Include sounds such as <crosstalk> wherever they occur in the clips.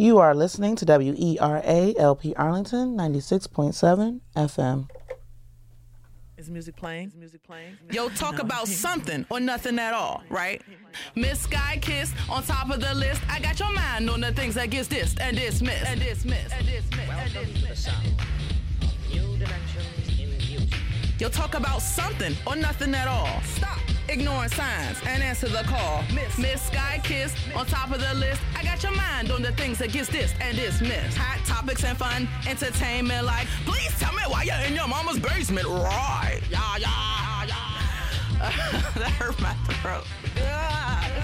You are listening to WERA LP Arlington 96.7 FM. Is music playing? Is music playing? Yo, talk about something or nothing at all, right? Miss Sky Kiss on top of the list. I got your mind on the things that gets this and dismissed and dismissed and dismissed and dismissed. New dimensions in music. Yo, talk about something or nothing at all. Stop ignoring signs and answer the call. Miss, Miss Sky Kiss on top of the list. I got your mind on the things that gets this and this dismissed. Hot topics and fun, entertainment like, please tell me why you're in your mama's basement, right? Yeah, yeah, yeah. <laughs> that hurt my throat.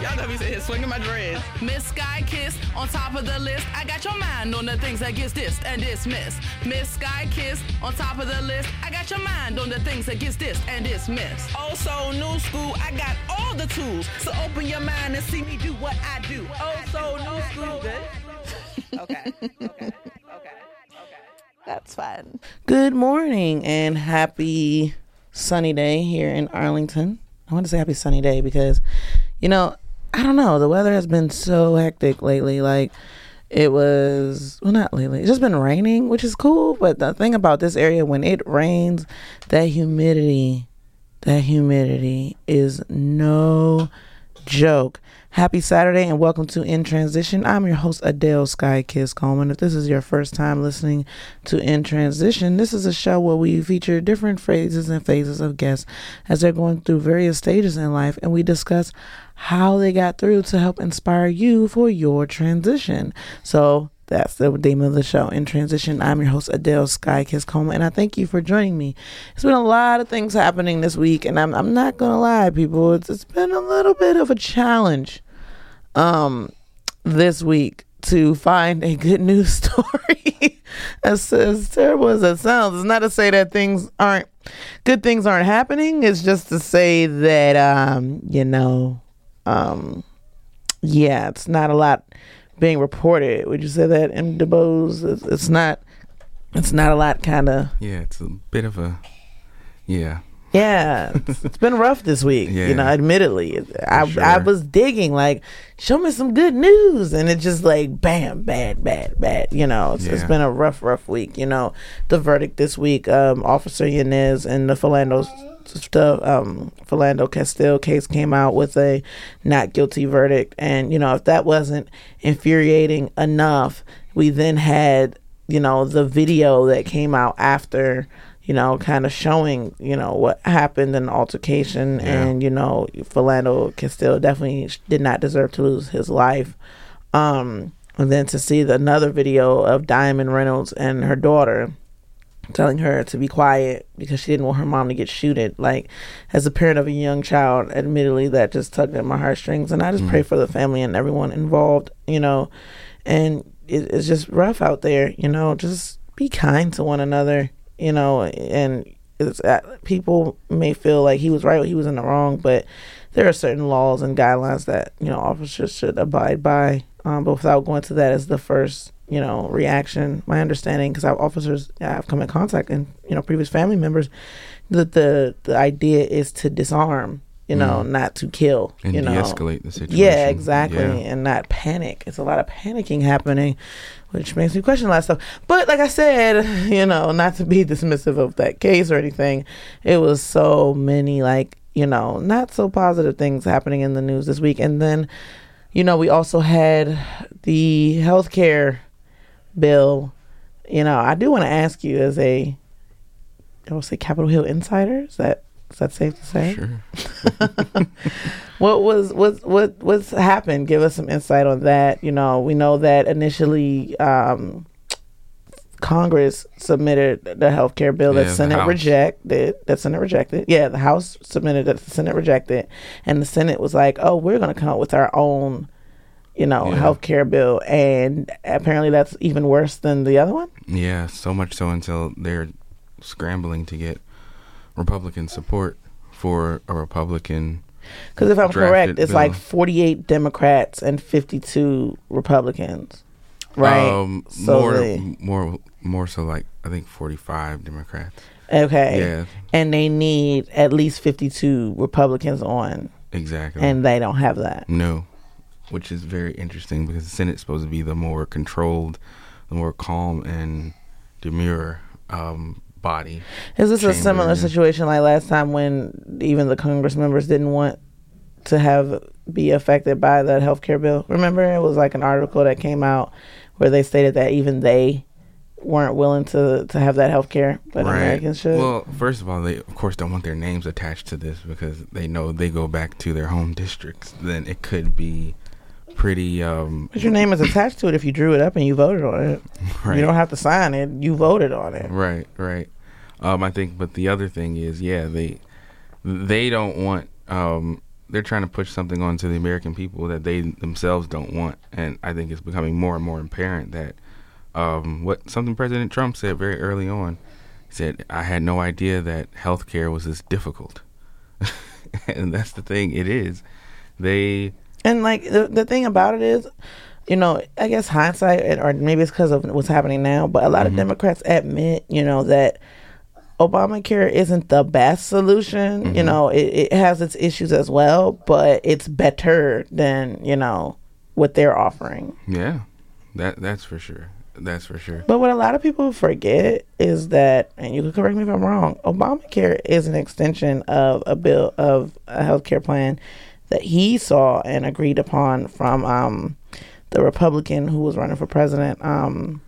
Y'all know me sitting here swinging my dreads. Miss Sky Kiss on top of the list. I got your mind on the things that gets dissed and dismissed. Miss Sky Kiss on top of the list. I got your mind on the things that gets dissed and dismissed. Also, new school, I got all the tools. So open your mind and see me do what I do. Also, new school, bitch. Okay, okay, okay, okay. That's fun. Good morning and happy sunny day here in Arlington. I want to say happy sunny day because, you know, I don't know. The weather has been so hectic lately. Like, it was, well, not lately. It's just been raining, which is cool. But the thing about this area, when it rains, that humidity, that humidity is no joke. Happy Saturday and welcome to In Transition. I'm your host, Adell Sky Kiss Coleman. If this is your first time listening to In Transition, this is a show where we feature different phrases and phases of guests as they're going through various stages in life and we discuss how they got through to help inspire you for your transition. So that's the name of the show, In Transition. I'm your host, Adell Sky Kiss Coleman, and I thank you for joining me. It's been a lot of things happening this week, and I'm, I'm not to lie, people. It's, it's been a little bit of a challenge um, this week to find a good news <laughs> story. as, as terrible as that sounds, it's not to say that things aren't good things aren't happening. It's just to say that um, you know, um, yeah, it's not a lot being reported. Would you say that in DeBose? It's, it's not. It's not a lot, kind of. Yeah, it's a bit of a. Yeah, yeah, it's, it's been rough this week. Yeah. You know, admittedly, I sure. I was digging like, show me some good news, and it's just like, bam, bad, bad, bad. You know, it's, it's Yeah. been a rough, rough week. You know, the verdict this week, um, Officer Yanez and the Philando stuff, um, Philando Castile case came out with a not guilty verdict, and you know, if that wasn't infuriating enough, we then had you know the video that came out after you know, kind of showing, you know, what happened in the altercation. Yeah. And, you know, Philando Castile definitely did not deserve to lose his life. Um, and then to see the, another video of Diamond Reynolds and her daughter telling her to be quiet because she didn't want her mom to get shooted. Like, as a parent of a young child, admittedly, that just tugged at my heartstrings. And I just pray for the family and everyone involved, you know, and it, it's just rough out there, you know, just be kind to one another, you know, and uh, people may feel like he was right or he was in the wrong, but there are certain laws and guidelines that, you know, officers should abide by. Um, but without going to that as the first, you know, reaction, my understanding, because our officers I've come in contact and, you know, previous family members, that the, the idea is to disarm, you know, mm. not to kill, and you know. de-escalate the situation. Yeah, exactly. Yeah. And not panic. It's a lot of panicking happening, which makes me question a lot of stuff. But like I said, <laughs> you know, not to be dismissive of that case or anything, it was so many like, you know, not so positive things happening in the news this week. And then, you know, we also had the healthcare bill. You know, I do want to ask you as a I would say Capitol Hill insider, is that is that safe to say? Sure. <laughs> <laughs> What was what what what's happened? Give us some insight on that. You know, we know that initially um, Congress submitted the health care bill that Senate rejected. That Senate rejected. Yeah, the House submitted that the Senate rejected, and the Senate was like, "Oh, we're going to come up with our own." You know, Yeah. health care bill, and apparently that's even worse than the other one. Yeah, so much so until they're scrambling to get Republican support for a Republican. Because if I'm correct, it's like 48 Democrats and 52 Republicans, right? Um, So more, they- more, more so like I think forty-five Democrats. Okay. Yeah, And they need at least 52 Republicans on, exactly. and they don't have that. no, which is very interesting because the Senate's supposed to be the more controlled, the more calm and demure um, body. Is this a similar situation like last time when even the Congress members didn't want to have be affected by that health care bill? Remember, it was like an article that came out where they stated that even they weren't willing to to have that health care, but Americans should. Well, first of all, they of course don't want their names attached to this because they know they go back to their home districts. Then it could be pretty. Um, but your name is attached to it if you drew it up and you voted on it. <laughs> right. You don't have to sign it. You voted on it. Right, right. Um, I think, but the other thing is, yeah, they they don't want. Um, they're trying to push something onto the American people that they themselves don't want, and I think it's becoming more and more apparent that um, what something President Trump said very early on. He said, "I had no idea that healthcare was this difficult," <laughs> and that's the thing. It is. They And like the the thing about it is, you know, I guess hindsight, or maybe it's because of what's happening now, but a lot of Democrats admit, you know, that Obamacare isn't the best solution. You know, it, it has its issues as well, but it's better than you know what they're offering. Yeah, that that's for sure. That's for sure. But what a lot of people forget is that, and you can correct me if I'm wrong, Obamacare is an extension of a bill of a healthcare plan that he saw and agreed upon from um, the Republican who was running for president, um,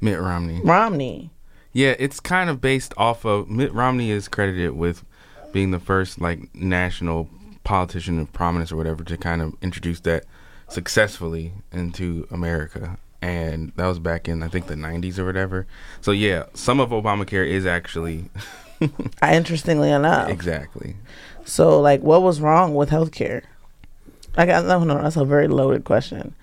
Mitt Romney. Romney. Yeah, it's kind of based off of Mitt Romney is credited with being the first like national politician of prominence or whatever to kind of introduce that successfully into America. And that was back in I think the 90s or whatever. So yeah, some of Obamacare is actually <laughs> Interestingly enough, exactly. so like, what was wrong with healthcare? Like, I got no, no, that's a very loaded question.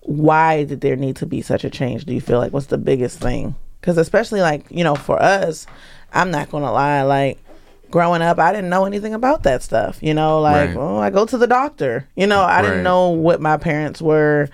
Why did there need to be such a change? Do you feel like what's the biggest thing? Because especially like you know, for us, I'm not gonna lie, like growing up, I didn't know anything about that stuff. You know, like Right. oh, I go to the doctor. You know, I Right. didn't know what my parents were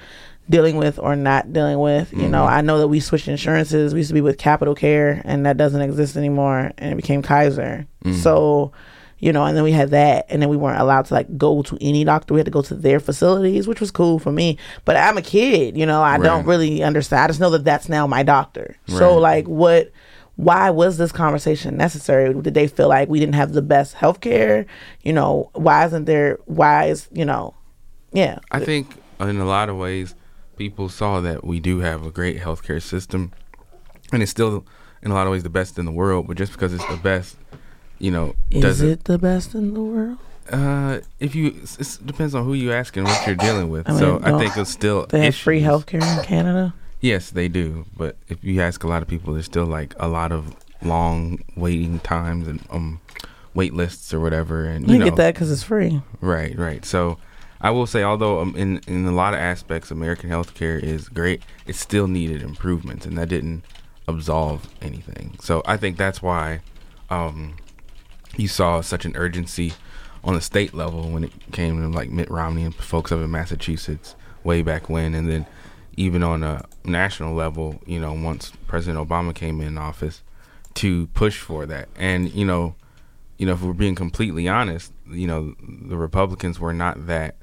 dealing with or not dealing with. You know, Mm-hmm. I know that we switched insurances. We used to be with Capital Care, and that doesn't exist anymore, and it became Kaiser. Mm-hmm. So, you know, and then we had that, and then we weren't allowed to like go to any doctor. We had to go to their facilities, which was cool for me. But I'm a kid, you know, I don't really understand. I just know that that's now my doctor. So, like, what? Why was this conversation necessary? Did they feel like we didn't have the best health care? You know, why isn't there? Why is you know? Yeah, I think in a lot of ways, people saw that we do have a great healthcare system, and it's still in a lot of ways the best in the world. But just because it's the best, you know, is it the best in the world? Uh, if you, it depends on who you ask and what you're dealing with. I mean, so I think it's still They have free issues. health care in Canada. Yes, they do. But if you ask a lot of people, there's still like a lot of long waiting times and um wait lists or whatever. And you You know, get that because it's free. Right, right. So I will say, although um, in in a lot of aspects, American healthcare is great, it still needed improvements, and that didn't absolve anything. So I think that's why um, you saw such an urgency on the state level when it came to like Mitt Romney and folks up in Massachusetts way back when, and then even on a national level, you know, once President Obama came in office, to push for that, and you know you know, if we're being completely honest, you know, the Republicans were not that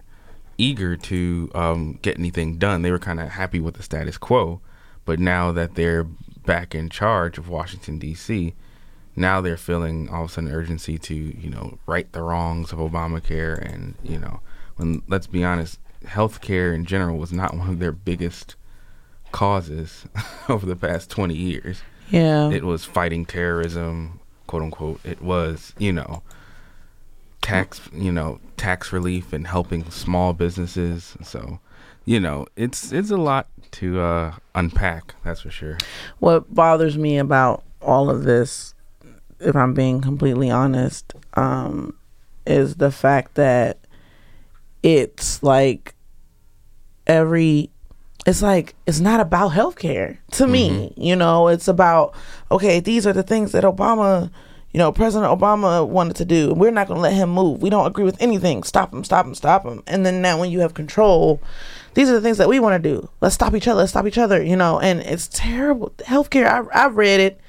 eager to um, get anything done. They were kind of happy with the status quo, but now that they're back in charge of Washington D.C., now they're feeling all of a sudden urgency to, you know, right the wrongs of Obamacare, and you know, when let's be honest, healthcare in general was not <laughs> one of their biggest causes <laughs> over the past twenty years Yeah. it was fighting terrorism, quote unquote. It was, you know, tax, you know, tax relief and helping small businesses. So, you know, it's it's a lot to uh, unpack. That's for sure. what bothers me about all of this, if I'm being completely honest, um, is the fact that it's like every it's like it's not about healthcare to me. You know, it's about okay, these are the things that Obama, you know, President Obama wanted to do. We're not going to let him move. We don't agree with anything. Stop him, stop him, stop him. And then now when you have control, these are the things that we want to do. Let's stop each other. Let's stop each other, you know, and it's terrible. Healthcare, I I read it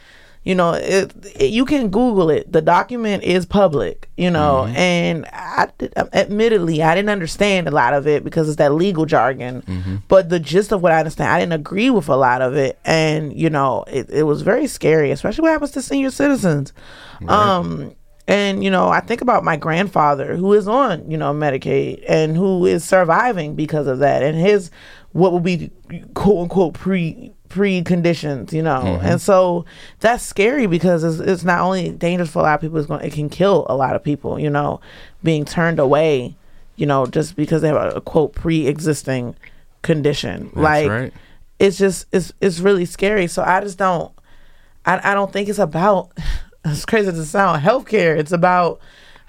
you know, it, it- you can Google it. The document is public, you know, Mm-hmm. and I, did- admittedly, I didn't understand a lot of it because it's that legal jargon. Mm-hmm. But the gist of what I understand, I didn't agree with a lot of it, and you know, it, it was very scary, especially what happens to senior citizens. Um, and you know, I think about my grandfather who is on, you know, Medicaid and who is surviving because of that, and his what would be quote unquote pre preconditions, you know, mm-hmm. and so that's scary because it's, it's not only dangerous for a lot of people, it's going it can kill a lot of people, you know, being turned away, you know, just because they have a, quote pre-existing condition, like right. it's just it's it's really scary. So I just don't I, I don't think it's about <laughs> as crazy as it sounds healthcare. It's about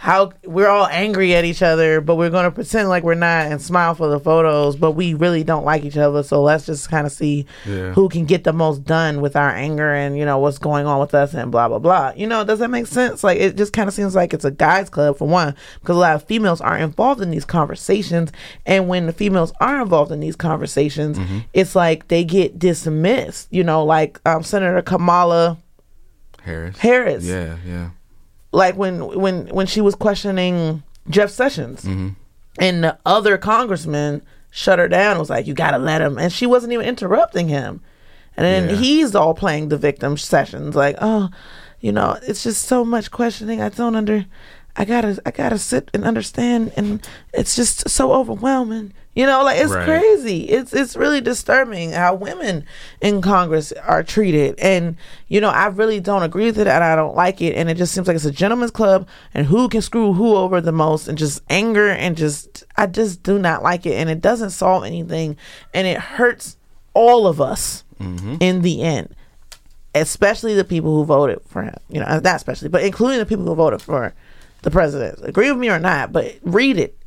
how we're all angry at each other, but we're gonna pretend like we're not and smile for the photos, but we really don't like each other. So let's just kind of see Yeah. who can get the most done with our anger and you know what's going on with us and blah blah blah. You know, does that make sense? Like it just kind of seems like it's a guys club for one, because a lot of females aren't involved in these conversations, and when the females are involved in these conversations, it's like they get dismissed. You know, like um, Senator Kamala Harris. Harris Yeah, yeah. Like when when when she was questioning Jeff Sessions. Mm-hmm. And the other congressman shut her down was like you gotta let him. And she wasn't even interrupting him. And then Yeah. he's all playing the victim sessions. Like oh you know it's just so much questioning. I don't under i gotta i gotta sit and understand and it's just so overwhelming. You know like it's Right. crazy. It's it's really disturbing how women in congress are treated. And you know i really don't agree with it and i don't like it. And it just seems like it's a gentleman's club and who can screw who over the most and just anger and just i just do not like it. And it doesn't solve anything and it hurts all of us mm-hmm. in the end especially the people who voted for him. You know, not especially, but including the people who voted for the president. Agree with me or not, but read it.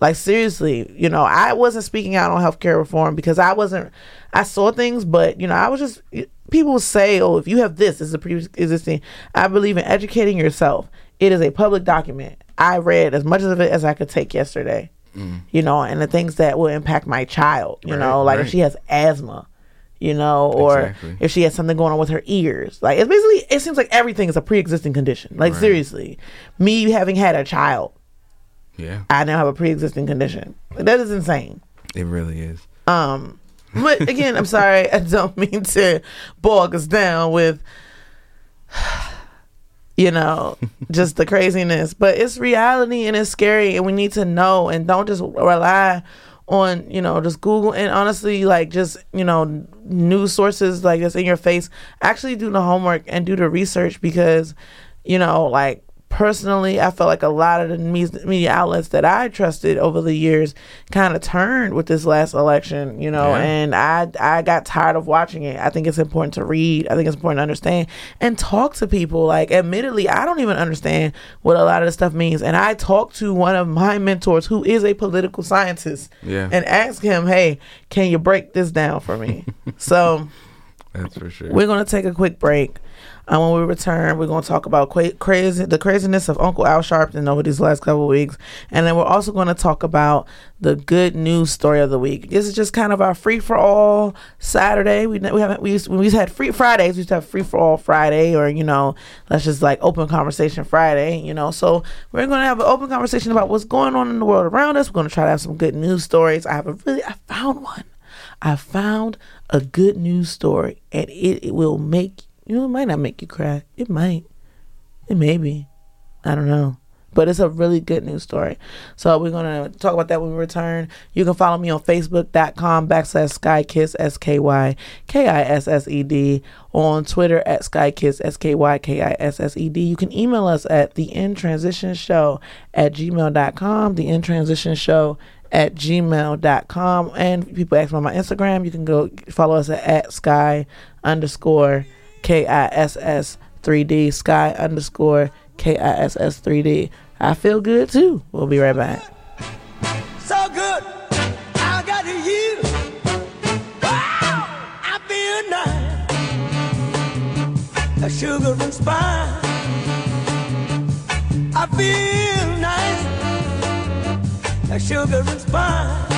Like seriously, you know, I wasn't speaking out on healthcare reform because I wasn't. I saw things, but you know, I was just. People say, "Oh, if you have this, this is a pre-existing." I believe in educating yourself. It is a public document. I read as much of it as I could take yesterday. Mm. You know, and the things that will impact my child. You Right, know, like if she has asthma, you know, or Exactly. if she has something going on with her ears. Like it's basically it seems like everything is a pre existing condition. Like Right. seriously. Me having had a child, Yeah. I now have a pre existing condition. That is insane. It really is. Um but again, I'm sorry, <laughs> I don't mean to bog us down with <sighs> you know, <laughs> just the craziness. But it's reality and it's scary and we need to know and don't just rely on, you know, just Google and honestly like just, you know, news sources like that's in your face. Actually do the homework and do the research because, you know, like personally I felt like a lot of the media outlets that I trusted over the years kind of turned with this last election, you know, Yeah. and I I got tired of watching it. I think it's important to read. I think it's important to understand and talk to people. Like, admittedly, I don't even understand what a lot of this stuff means. And I talked to one of my mentors who is a political scientist Yeah. and asked him, hey, can you break this down for me? <laughs> so That's for sure. we're going to take a quick break. And when we return, we're going to talk about qua- crazy, the craziness of Uncle Al Sharpton over these last couple weeks, and then we're also going to talk about the good news story of the week. This is just kind of our free for all Saturday. We we haven't we used, we had free Fridays. We used to have free for all Friday, or you know, let's just like open conversation Friday. You know, so we're going to have an open conversation about what's going on in the world around us. We're going to try to have some good news stories. I have a really I found one. I found a good news story, and it, it will make you know, it might not make you cry. It might. It may be. I don't know. But it's a really good news story. So we're going to talk about that when we return. You can follow me on Facebook.com backslash SkyKiss, S K Y K I S S E D, on Twitter at SkyKiss, S K Y K I S S E D. You can email us at the in transition show at gmail.com, the in transition show at gmail.com. And people ask me on my Instagram, you can go follow us at, at sky underscore K I S S 3D, sky underscore K I S S 3D. I feel good too. We'll be right back. so good. I got you. I feel nice. A sugar and spice. I feel nice. A sugar and spice.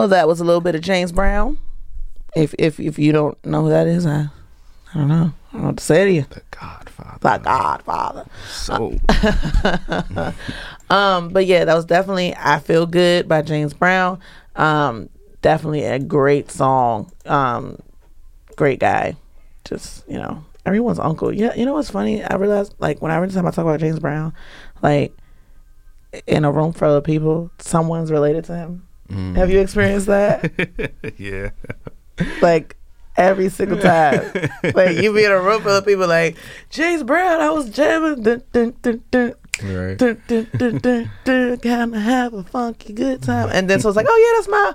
Well, that was a little bit of James Brown. If if if you don't know who that is, I I don't know. I don't know what to say to you. The Godfather. The Godfather. So <laughs> Um, but yeah, that was definitely "I Feel Good" by James Brown. Um, definitely a great song. Um, great guy. Just you know, everyone's uncle. Yeah, you know what's funny? I realized like when every time I talk about James Brown, like in a room full of people, someone's related to him. Have you experienced that? <laughs> yeah. like every single time. <laughs> like you be in a room full of people like James Brown, I was jamming dun, dun, dun, dun, Right. dun, dun, dun, dun, dun, gonna have a funky good time. And then so it's like, oh yeah, that's my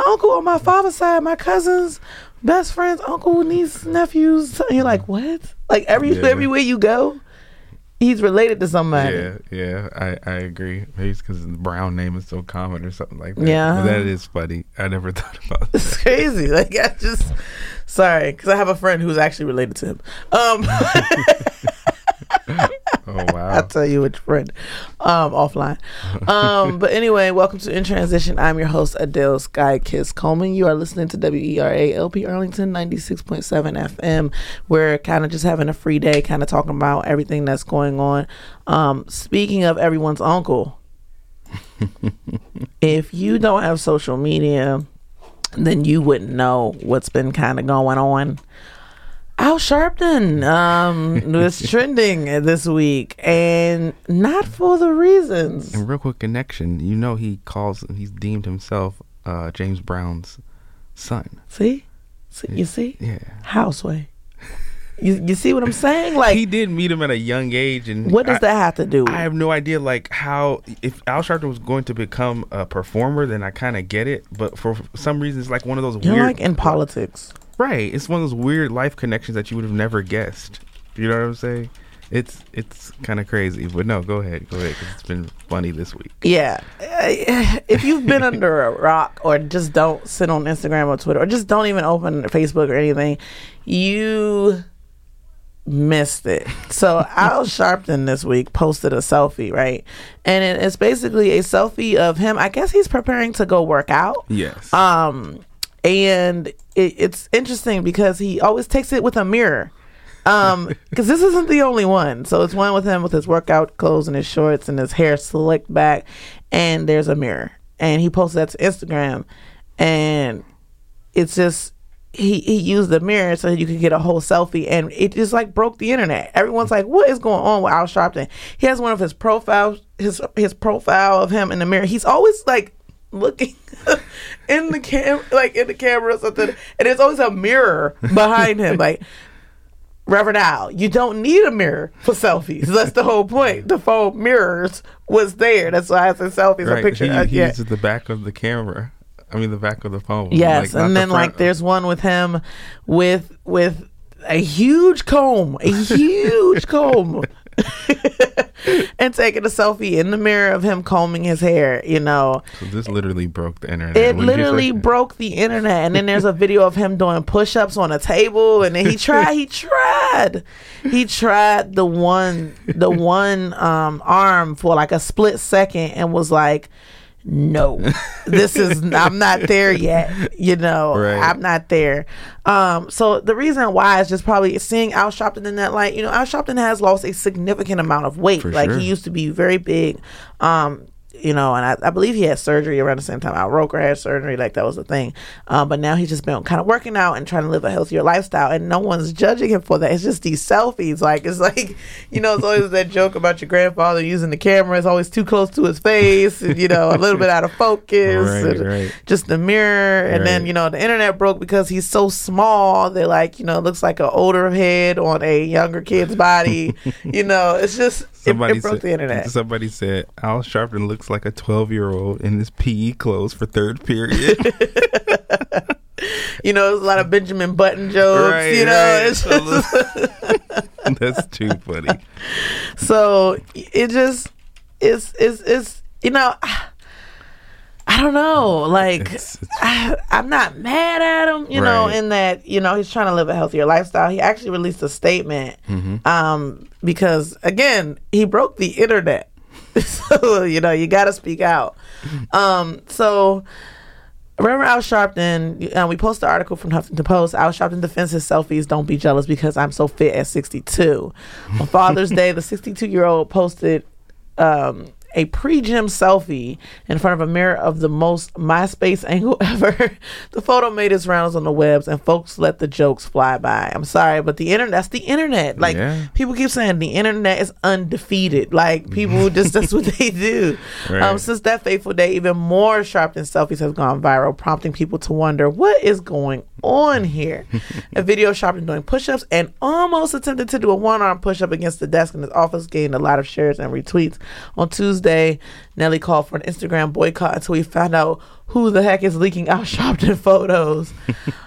my uncle on my father's side, my cousins, best friends, uncle, niece, nephews. And you're like, what? Like every Yeah. everywhere you go, he's related to somebody. Yeah, yeah, I, I agree. Maybe it's because the Brown name is so common or something like that. Yeah. But that is funny. I never <laughs> thought about that. It's crazy. Like I just sorry, because I have a friend who's actually related to him. Um <laughs> <laughs> Oh <laughs> I'll tell you which friend um offline. Um but anyway, welcome to In Transition. I'm your host Adell Sky Kiss Coleman. You are listening to WERA LP Arlington 96.7 FM. We're kind of just having a free day, kind of talking about everything that's going on. Um speaking of everyone's uncle, <laughs> if you don't have social media, then you wouldn't know what's been kind of going on. Al Sharpton um, <laughs> was trending this week, and not for the reasons. And real quick connection. You know he calls. He's deemed himself uh, James Brown's son. See, see you see, Yeah. houseway. You you see what I'm saying? Like, <laughs> he did meet him at a young age, and what does I- that have to do? with I have no idea, like how if Al Sharpton was going to become a performer, then I kind of get it. But for some reason, it's like one of those You're weird, like in politics. Right? It's one of those weird life connections that you would have never guessed. You know what I'm saying? It's it's kind of crazy, but no, go ahead, go ahead, because it's been funny this week. Yeah. Uh, If you've been under a rock or just don't sit on Instagram or Twitter or just don't even open Facebook or anything, you missed it. So <laughs> Al Sharpton this week posted a selfie, right? And it- it's basically a selfie of him. I guess he's preparing to go work out. Yes. Um, and it, it's interesting because he always takes it with a mirror. Um, <laughs> because this isn't the only one. So it's one with him with his workout clothes and his shorts and his hair slicked back, and there's a mirror. And he posted that to Instagram, and it's just he he used the mirror so that you could get a whole selfie, and it just like broke the internet. Everyone's like, "What is going on with Al Sharpton?" He has one of his profiles, his his profile of him in the mirror. He's always like looking <laughs> in the cam, like in the camera or something, and there's always a mirror behind him, like. Reverend Al, you don't need a mirror for selfies. That's the whole point. The phone mirrors was there. That's why I said selfies. A Right. picture. He, uh, yeah. uses the back of the camera. I mean, the back of the phone. Yes, Like, and the then like there's one with him with with a huge comb, a huge comb. <laughs> and taking a selfie in the mirror of him combing his hair, you know. So this literally broke the internet. It Wouldn't you say? literally broke the internet. And then there's a video of him doing push ups on a table. And then he tried, he tried. He tried the one the one um arm for like a split second and was like, No, this is <laughs> I'm not there yet. You know, Right. I'm not there. Um, so the reason why is just probably seeing Al Sharpton in that light. You know, Al Sharpton has lost a significant amount of weight. For like sure. he used to be very big. Um, you know, and I, I believe he had surgery around the same time Al Roker had surgery, like that was the thing. Um, but now he's just been kind of working out and trying to live a healthier lifestyle, and no one's judging him for that. It's just these selfies. Like it's <laughs> like, you know, it's always that joke about your grandfather using the camera. It's always too close to his face, and you know, a little bit out of focus, Right, right. just the mirror. And then you know, the internet broke because he's so small. They're like, you know, it looks like an older head on a younger kid's body. <laughs> you know, it's just Somebody it broke said, the internet. Somebody said Al Sharpton looks like a 12 year old in his PE clothes for third period. <laughs> You know, there's a lot of Benjamin Button jokes. Right, you know, right. it's just, <laughs> That's too funny. <laughs> so it just it's it's it's you know. I don't know. Like, It's- it's- I, <sighs> I'm not mad at him, you know, in that, you know, he's trying to live a healthier lifestyle. He actually released a statement Mm-hmm. um, because, again, he broke the internet. <laughs> so, you know, you got to speak out. Um, so, Remember Al Sharpton? Uh, we posted an article from Huffington Post. Al Sharpton defends his selfies. Don't be jealous because I'm so fit at 62. On Father's <laughs> Day, the 62 year old posted um, a pre-gym selfie in front of a mirror of the most MySpace <laughs> angle ever. the photo made its rounds on the webs, and folks let the jokes fly by. I'm sorry, but the internet—that's the internet. Like Yeah. people keep saying, the internet is undefeated. Like people just—that's what they do. <laughs> Um, since that fateful day, even more Sharpton selfies have gone viral, prompting people to wonder what is going on here. a video of Sharpton doing push-ups and almost attempted to do a one-arm push-up against the desk in his office gained a lot of shares and retweets. On Tuesday, Nelly called for an Instagram boycott until we found out who the heck is leaking out <laughs> Sharpton photos.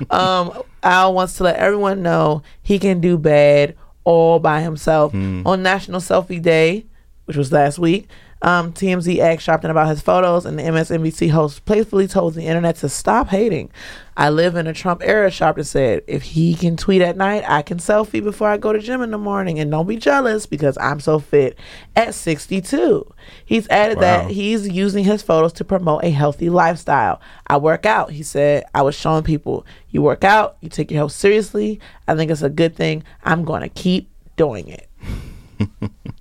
um, Al wants to let everyone know he can do bad all by himself. On National Selfie Day, which was last week, um, TMZ asked Sharpton about his photos, and the MSNBC host playfully told the internet to stop hating. I live in a Trump era, Sharpton said. If he can tweet at night, I can selfie before I go to gym in the morning. And don't be jealous because I'm so fit at 62. He's added that he's using his photos to promote a healthy lifestyle. I work out, he said. I was showing people you work out, you take your health seriously. I think it's a good thing. I'm going to keep doing it. <laughs>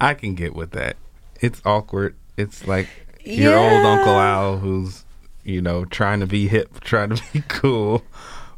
I can get with that. It's awkward. It's like your old Uncle Al who's, you know, trying to be hip, trying to be <laughs> cool.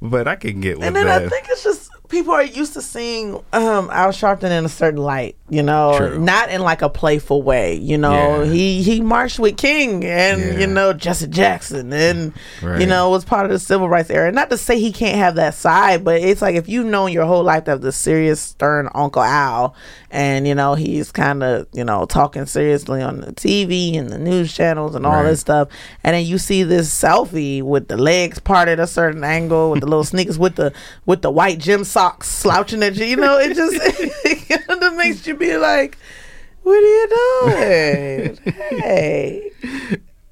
But I can get with that. And then that. I think it's just people are used to seeing um Al Sharpton in a certain light, you know, True. not in like a playful way. You know, Yeah. he he marched with King and Yeah. you know Jesse Jackson and you know was part of the civil rights era. Not to say he can't have that side, but it's like if you've known your whole life have the serious, stern Uncle Al, and you know he's kind of you know talking seriously on the TV and the news channels and all Right. this stuff, and then you see this selfie with the legs parted a certain angle with the little sneakers with the with the white gym socks slouching at you. You know, it just it kind of makes you be like, "What are you doing? hey."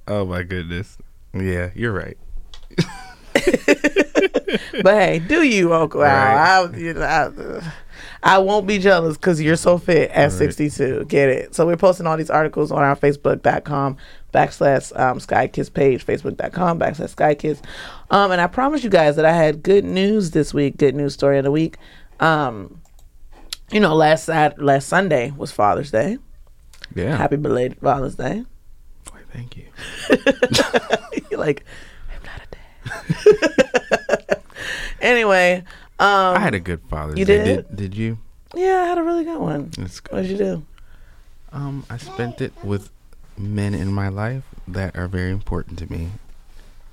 oh my goodness. Yeah, you're right. <laughs> But hey, do you, Uncle Al? I, you know, I, uh, I won't be jealous because you're so fit at 62. Get it? So we're posting all these articles on our Facebook.com backslash um, SkyKissed page, Facebook.com backslash SkyKissed. Um, and I promise you guys that I had good news this week. Good news story of the week. Um, you know, last Sat last Sunday was Father's Day. Yeah. Happy belated Father's Day. Why, Thank you. <laughs> You're like, I'm not a dad. <laughs> anyway, um, I had a good Father's you Day. did? Did, did you? yeah, I had a really good one. It's What did you do? Um, I spent it with men in my life that are very important to me.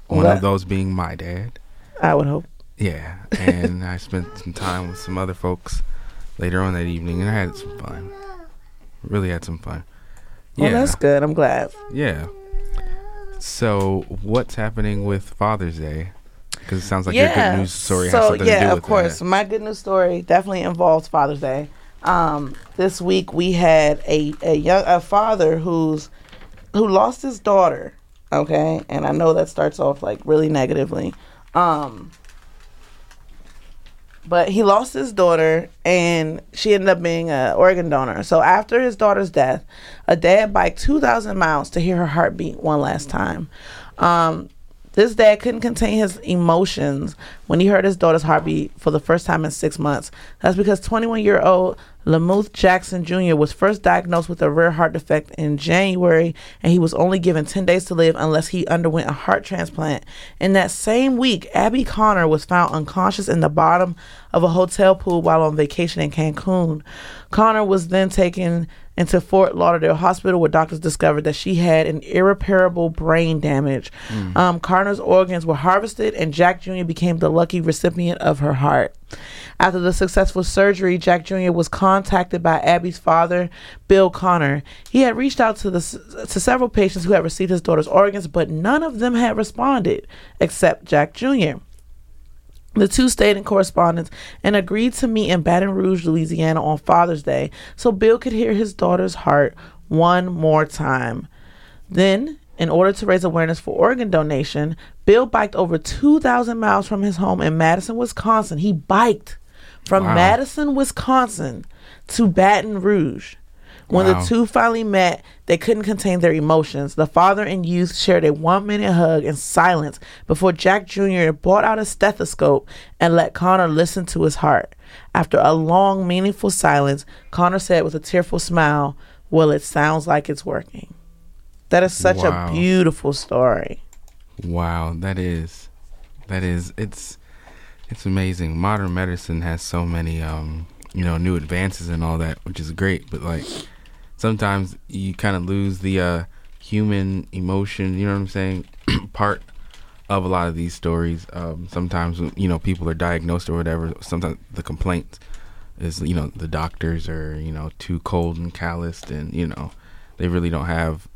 One What? of those being my dad. I would hope. Yeah, and I spent some time with some other folks later on that evening, and I had some fun. Really had some fun. Well, Yeah, that's good. I'm glad. yeah. So, what's happening with Father's Day? Because it sounds like your good news story so has something yeah, to do of with course. that. My good news story definitely involves Father's Day. Um, this week we had a a young a father who's who lost his daughter. Okay, and I know that starts off like really negatively. Um, but he lost his daughter and she ended up being an organ donor. So after his daughter's death, a dad biked 2,000 miles to hear her heartbeat one last time. Um, this dad couldn't contain his emotions when he heard his daughter's heartbeat for the first time in six months. That's because 21 year old Lamuth Jackson Jr. was first diagnosed with a rare heart defect in January, and he was only given 10 days to live unless he underwent a heart transplant. In that same week, Abbey Conner was found unconscious in the bottom of a hotel pool while on vacation in Cancun. Conner was then taken into Fort Lauderdale Hospital, where doctors discovered that she had an irreparable brain damage. Um, Conner's organs were harvested, and Jack Jr. became the lucky recipient of her heart. After the successful surgery, Jack Jr. was contacted by Abbey's father, Bill Conner. He had reached out to the to several patients who had received his daughter's organs, but none of them had responded except Jack Jr. The two stayed in correspondence and agreed to meet in Baton Rouge, Louisiana on Father's Day so Bill could hear his daughter's heart one more time. Then, in order to raise awareness for organ donation, Bill biked over 2,000 miles from his home in Madison, Wisconsin. He biked from Wow. Madison, Wisconsin to Baton Rouge. When Wow. the two finally met, they couldn't contain their emotions. The father and youth shared a one minute hug in silence before Jack Jr. brought out a stethoscope and let Conner listen to his heart. After a long, meaningful silence, Conner said with a tearful smile, Well, it sounds like it's working. That is such Wow. a beautiful story. Wow, that is, that is, it's, it's amazing. Modern medicine has so many, um, you know, new advances and all that, which is great. But like, sometimes you kind of lose the uh, human emotion. You know what I'm saying? <clears throat> Part of a lot of these stories. Um, sometimes you know people are diagnosed or whatever. Sometimes the complaint is you know the doctors are you know too cold and calloused, and you know they really don't have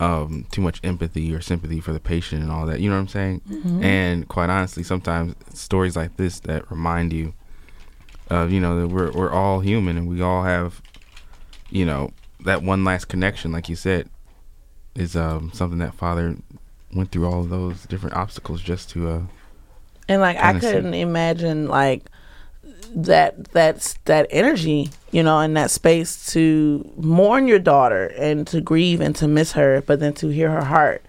um, too much empathy or sympathy for the patient and all that. You know what I'm saying? And quite honestly, sometimes stories like this that remind you of you know that we're we're all human and we all have you know that one last connection, like you said, is um, something that father went through all of those different obstacles just to uh, And like I Kinda see. couldn't imagine like that that's that energy, you know, in that space to mourn your daughter and to grieve and to miss her, but then to hear her heart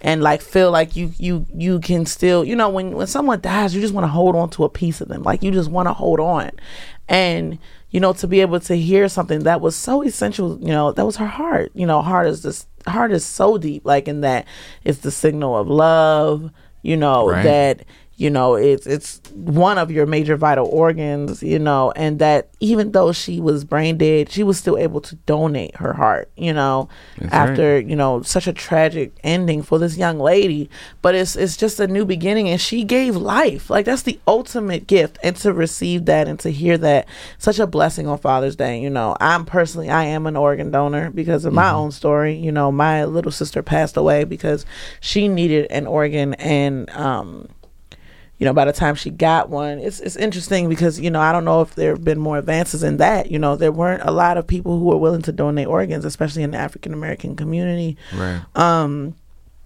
and like feel like you you you can still you know when when someone dies you just want to hold on to a piece of them like you just want to hold on and you know to be able to hear something that was so essential you know that was her heart you know heart is this heart is so deep like in that it's the signal of love you know Right. that you know it's it's one of your major vital organs you know and that even though she was brain dead she was still able to donate her heart you know That's after you know such a tragic ending for this young lady. But it's it's just a new beginning and she gave life. Like that's the ultimate gift and to receive that and to hear that such a blessing on father's day you know. I'm personally i am an organ donor because of my own story. You know my little sister passed away because she needed an organ and um you know, by the time she got one, it's it's interesting because you know I don't know if there have been more advances in that. You know, there weren't a lot of people who were willing to donate organs, especially in the African American community. right. Um,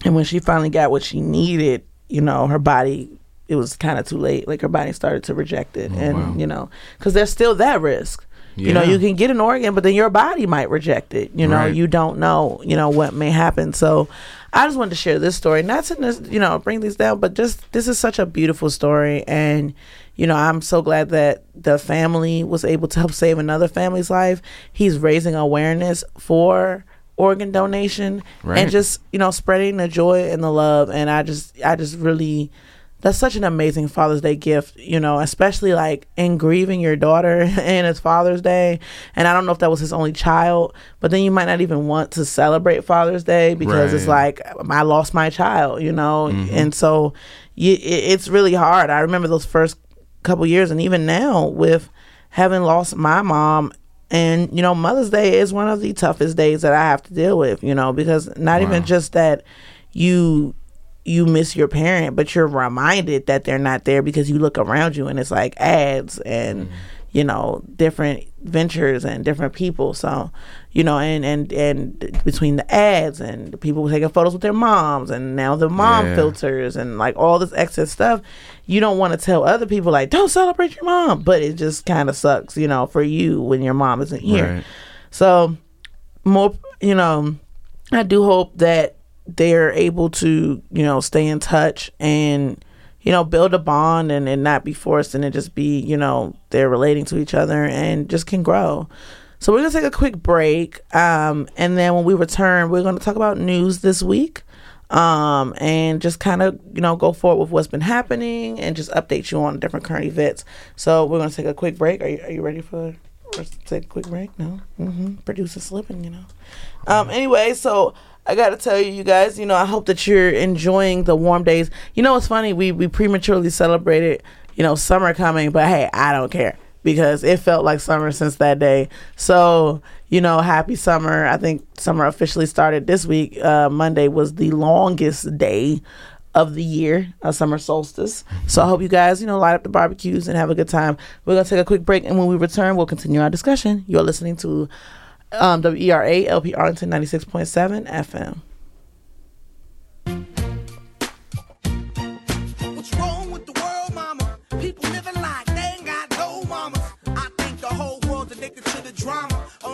and when she finally got what she needed, you know, her body it was kind of too late. Like her body started to reject it, and wow. you know, because there's still that risk. You know, you can get an organ, but then your body might reject it. You know, Right. you don't know, you know, what may happen. So I just wanted to share this story, not to, you know, bring these down, but just this is such a beautiful story. And, you know, I'm so glad that the family was able to help save another family's life. He's raising awareness for organ donation Right. and just, you know, spreading the joy and the love. And I just, I just really, that's such an amazing Father's Day gift, you know, especially like in grieving your daughter <laughs> and it's Father's Day. And I don't know if that was his only child, but then you might not even want to celebrate Father's Day because it's like, I lost my child, you know? Mm-hmm. And so you, it, it's really hard. I remember those first couple years, and even now with having lost my mom. And you know, Mother's Day is one of the toughest days that I have to deal with. You know, because not even just that you you miss your parent, but you're reminded that they're not there because you look around you and it's like ads and mm-hmm. you know different ventures and different people. So you know, and and and between the ads and the people taking photos with their moms and now the mom Yeah. filters and like all this excess stuff, you don't want to tell other people like don't celebrate your mom, but it just kind of sucks, you know, for you when your mom isn't here. Right. So more, you know, I do hope that they're able to, you know, stay in touch and, you know, build a bond and, and not be forced and it just be, you know, they're relating to each other and just can grow. So we're gonna take a quick break. Um, and then when we return, we're gonna talk about news this week. Um, and just kind of, you know, go forward with what's been happening and just update you on different current events. So we're gonna take a quick break. Are you, are you ready for us to take a quick break? No. Mm-hmm. Producer slipping, you know. Um, anyway, so I got to tell you, you guys, you know, I hope that you're enjoying the warm days. You know, it's funny, we, we prematurely celebrated, you know, summer coming, but hey, I don't care because it felt like summer since that day. So, you know, happy summer. I think summer officially started this week. Uh, Monday was the longest day of the year, a summer solstice. So I hope you guys, you know, light up the barbecues and have a good time. We're going to take a quick break, and when we return, we'll continue our discussion. You're listening to um, Arlington 96.7 FM.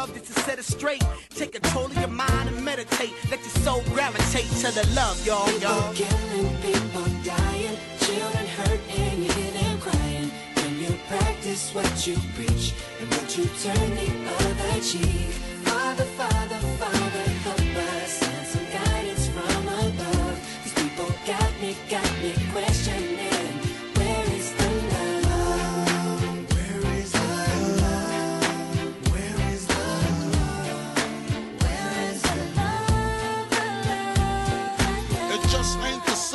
love just to set it straight. Take control of your mind and meditate. Let your soul gravitate to the love, y'all, y'all. People killing, people dying, children hurt and you hear them crying. When you practice what you preach and what you turn the other cheek. Father, Father, Father, help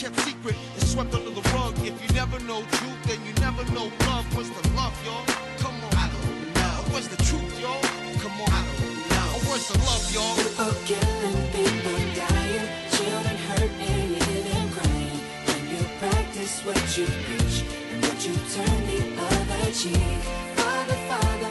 kept secret, it's swept under the rug. If you never know truth, then you never know love. What's the love, y'all? Come on. I don't know. What's the truth, y'all? Come on. I don't know. Where's the love, y'all? People killing, people dying, children hurt and you hear crying. When you practice what you preach and what you turn the other cheek. Father, Father,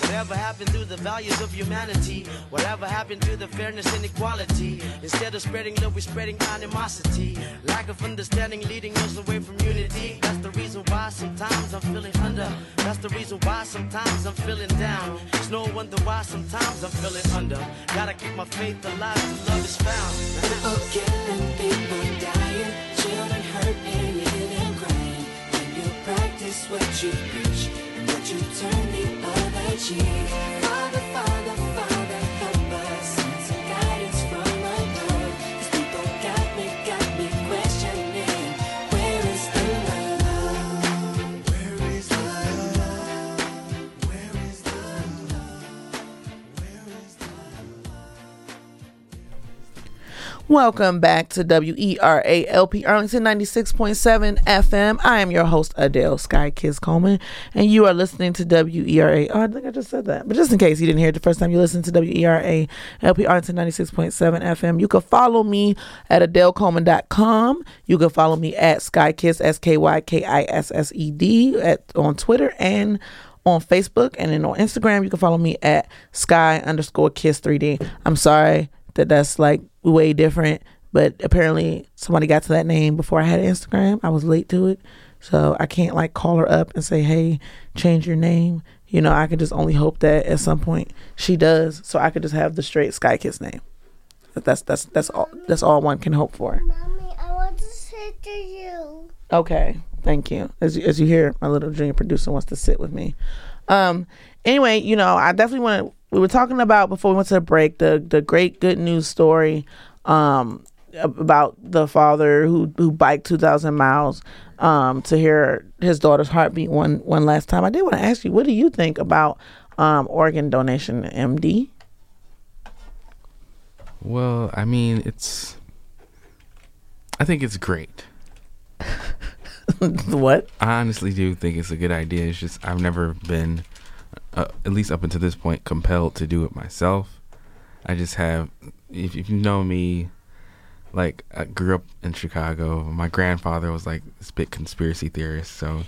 Whatever happened to the values of humanity? Whatever happened to the fairness and equality? Instead of spreading love, we're spreading animosity. Lack of understanding leading us away from unity. That's the reason why sometimes I'm feeling under. That's the reason why sometimes I'm feeling down. It's no wonder why sometimes I'm feeling under. Gotta keep my faith alive till love is found. Oh, killing, people dying, children and crying. When you practice what you preach and what you turn the cheek. Welcome back to WERA LP Arlington 96.7 FM. I am your host, Adell Sky Kiss Coleman, and you are listening to WERA. Oh, I think I just said that. But just in case you didn't hear it the first time you listened to WERA LP Arlington 96.7 FM, you can follow me at AdellColeman.com. You can follow me at SkyKissed, S K Y K I S S E D, on Twitter and on Facebook. And then on Instagram, you can follow me at Sky underscore Kiss 3D. I'm sorry that that's like way different. But apparently, somebody got to that name before I had Instagram. I was late to it, so I can't like call her up and say, "Hey, change your name." You know, I can just only hope that at some point she does, so I could just have the straight SkyKissed name. But That's that's that's all that's all one can hope for. Mommy, I want to say to you. Okay, thank you. As you, as you hear, my little junior producer wants to sit with me. Um. Anyway, you know, I definitely want to. We were talking about before we went to the break the the great good news story, um, about the father who who biked two thousand miles, um, to hear his daughter's heartbeat one one last time. I did want to ask you, what do you think about um organ donation, MD? Well, I mean, it's. I think it's great. <laughs> what? I honestly do think it's a good idea. It's just I've never been, uh, at least up until this point, compelled to do it myself. I just have, if, if you know me, like I grew up in Chicago. My grandfather was like this big conspiracy theorist, so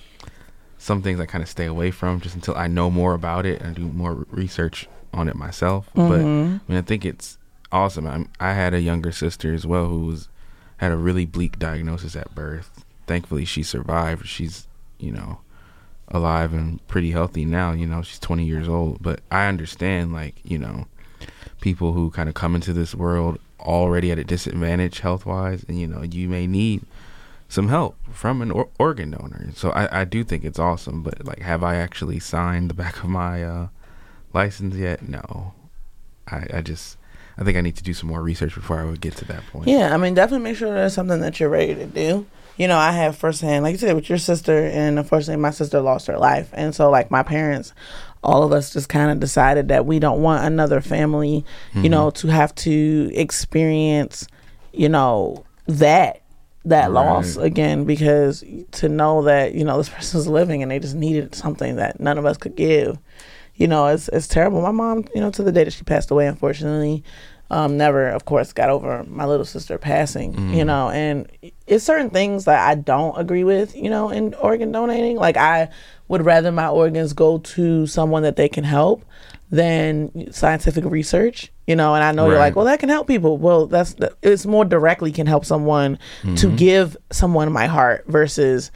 some things I kind of stay away from just until I know more about it and do more research on it myself. But I mean, I think it's awesome. I'm, I had a younger sister as well who was had a really bleak diagnosis at birth. Thankfully, she survived. She's you know alive and pretty healthy now. You know, she's 20 years old. But I understand, like you know, people who kind of come into this world already at a disadvantage health wise, and you know, you may need some help from an or- organ donor. So I, I do think it's awesome. But like, have I actually signed the back of my uh, license yet? No. I, I just I think I need to do some more research before I would get to that point. Yeah, I mean, definitely make sure that's something that you're ready to do. You know, I have firsthand, like you said, with your sister, and unfortunately, my sister lost her life. And so, like, my parents, all of us just kind of decided that we don't want another family, you know, mm-hmm. to have to experience, you know, that that loss again because to know that you know this <laughs> person's living and they just needed something that none of us could give you know it's it's terrible. My mom you know to the day that she passed away unfortunately um never of course got over my little sister passing you know and it's certain things that i don't agree with you know in organ donating. Like i would rather my organs go to someone that they can help than scientific research you know and i know you're like well that can help people. Well that's the, it's more directly can help someone to give someone my heart versus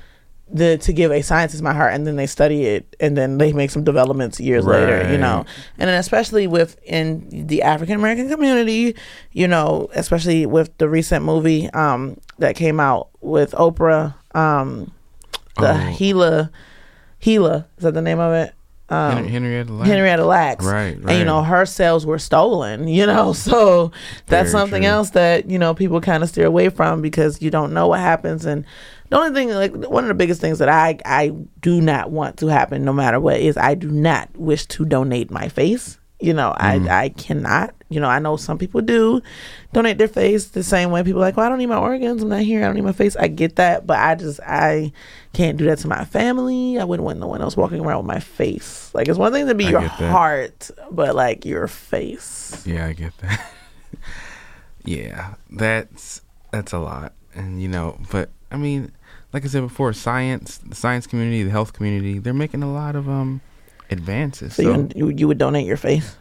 the to give a scientist my heart and then they study it and then they make some developments years later you know and then especially with in the african american community you know especially with the recent movie um that came out with oprah um the Oh. Gila Gila is that the name of it um Hen- Henrietta Lacks. Henrietta Lacks. Right, And you know, her cells were stolen, you know, <laughs> so that's Very something true. else that, you know, people kind of steer away from because you don't know what happens. And the only thing, like, one of the biggest things that I, I do not want to happen, no matter what, is I do not wish to donate my face. You know, Mm. I, I cannot. You know, I know some people do donate their face the same way. People are like, well, I don't need my organs. I'm not here. I don't need my face. I get that, but I just I can't do that to my family. I wouldn't want no one else walking around with my face. Like it's one thing to be I your heart, but like your face. Yeah, I get that. <laughs> yeah, that's that's a lot, and you know, but I mean, like I said before, science, the science community, the health community, they're making a lot of um advances. So, So, you, you would donate your face.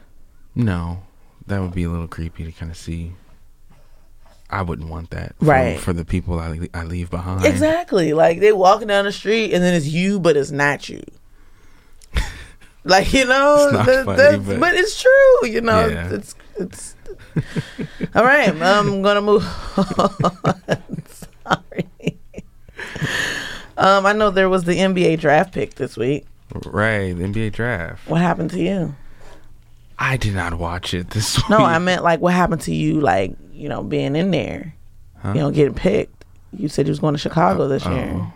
no, that would be a little creepy to kind of see. I wouldn't want that, for, Right. For the people I I leave behind. Exactly. Like they walking down the street and then it's you, but it's not you. <laughs> Like you know, that- funny, but- but, it's true. You know, Yeah. it's it's. <laughs> All right, I'm gonna move. <laughs> on. Sorry. Um, I know there was the NBA draft pick this week. Right, the NBA draft. What happened to you? I did not watch it this week. No, I meant like what happened to you, like you know, being in there, Huh? you know, getting picked. You said you was going to Chicago this Oh, year.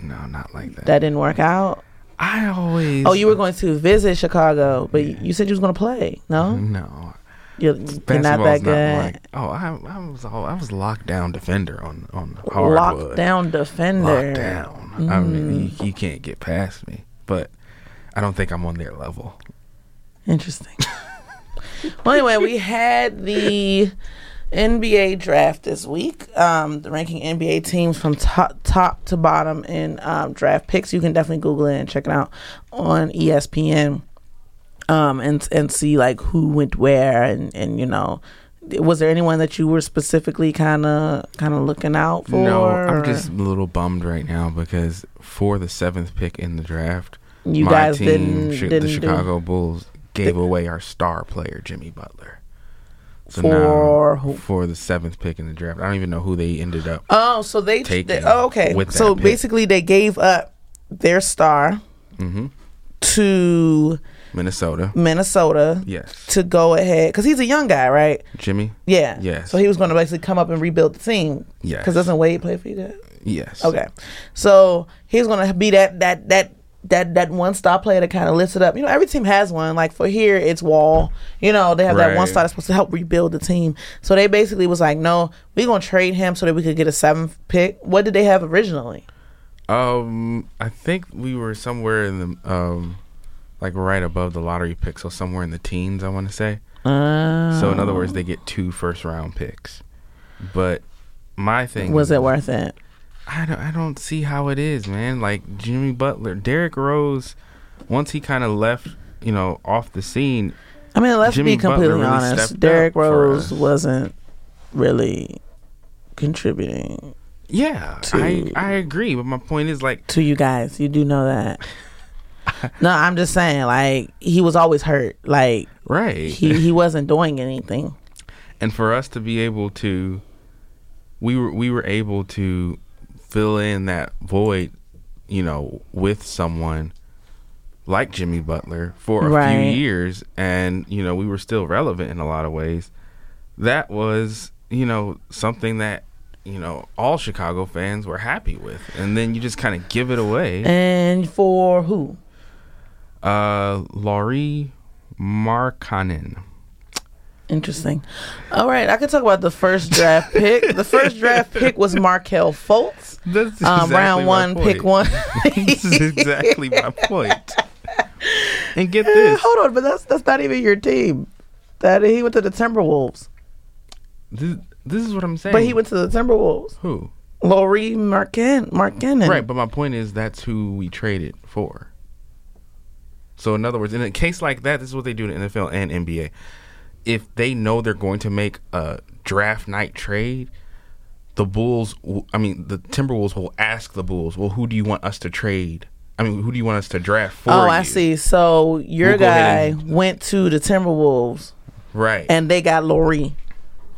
No, not like that. That didn't work out. I always. Oh, you were going to visit Chicago, but you- you said you was going to play. No, No, You're, you're not that good. like, oh, I, I was all, I was lockdown defender on on hardwood. Lockdown defender. Lockdown. I mean, you, you can't get past me. But I don't think I'm on their level. Interesting. <laughs> well, anyway, we had the NBA draft this week. Um, the ranking NBA teams from top top to bottom in um, draft picks. You can definitely Google it and check it out on ESPN. Um, and and see like who went where and and you know. Was there anyone that you were specifically kind of kind of looking out for? No, I'm just a little bummed right now because for the seventh pick in the draft, You my guys team, didn't- Chi- didn't the Chicago Bulls, gave away our star player Jimmy Butler. So For now, who? for the seventh pick in the draft, I don't even know who they ended up. Oh, so they, taken they oh, okay. So basically, they gave up their star hmm to Minnesota, Minnesota yes. to go ahead because he's a young guy, right? Jimmy, Yeah. Yes. So he was going to basically come up and rebuild the team. Yes. Because doesn't Wade play for you guys? yes. Okay. So he's going to be that that that. That that one star player that kind of lifts it up. You know, every team has one. Like for here, it's Wall. You know, they have that one Right. star that's supposed to help rebuild the team. So they basically was like, no, we're gonna trade him so that we could get a seventh pick. What did they have originally? Um, I think we were somewhere in the um, like right above the lottery pick, so somewhere in the teens. I want to say. So in other words, they get two first round picks. But my thing Was is- it worth it? I don't, I don't see how it is, man. Like Jimmy Butler, Derrick Rose, once he kind of left, you know, off the scene. I mean, let's Jimmy be completely really honest. Derrick Rose wasn't really contributing Yeah, To- I I agree, but my point is like, to you guys. You do know that. <laughs> no, I'm just saying, like he was always hurt. Like right, he he wasn't doing anything. and for us to be able to, we were we were able to fill in that void, you know, with someone like Jimmy Butler for a few years, and you know, we were still relevant in a lot of ways. That was, you know, something that you know all Chicago fans were happy with, and then you just kind of give it away. And for who? Uh, Lauri Markkanen. Interesting. All right, I could talk about the first draft <laughs> pick. The first draft pick was Markelle Fultz. That's Um, round one, pick one. <laughs> this is exactly my <laughs> point. And get this. Hold on, but that's that's not even your team. That he went to the Timberwolves, This, this is what I'm saying. but he went to the Timberwolves. who? Laurie Markin, Markinen. Right, but my point is that's who we traded for. So in other words, in a case like that, this is what they do in the NFL and NBA. If they know they're going to make a draft night trade, the Bulls, I mean, the Timberwolves will ask the Bulls, "Well, who do you want us to trade? I mean, who do you want us to draft for?" Oh, I you?" see. So your We'll guy and- went to the Timberwolves, Right, and they got Lauri.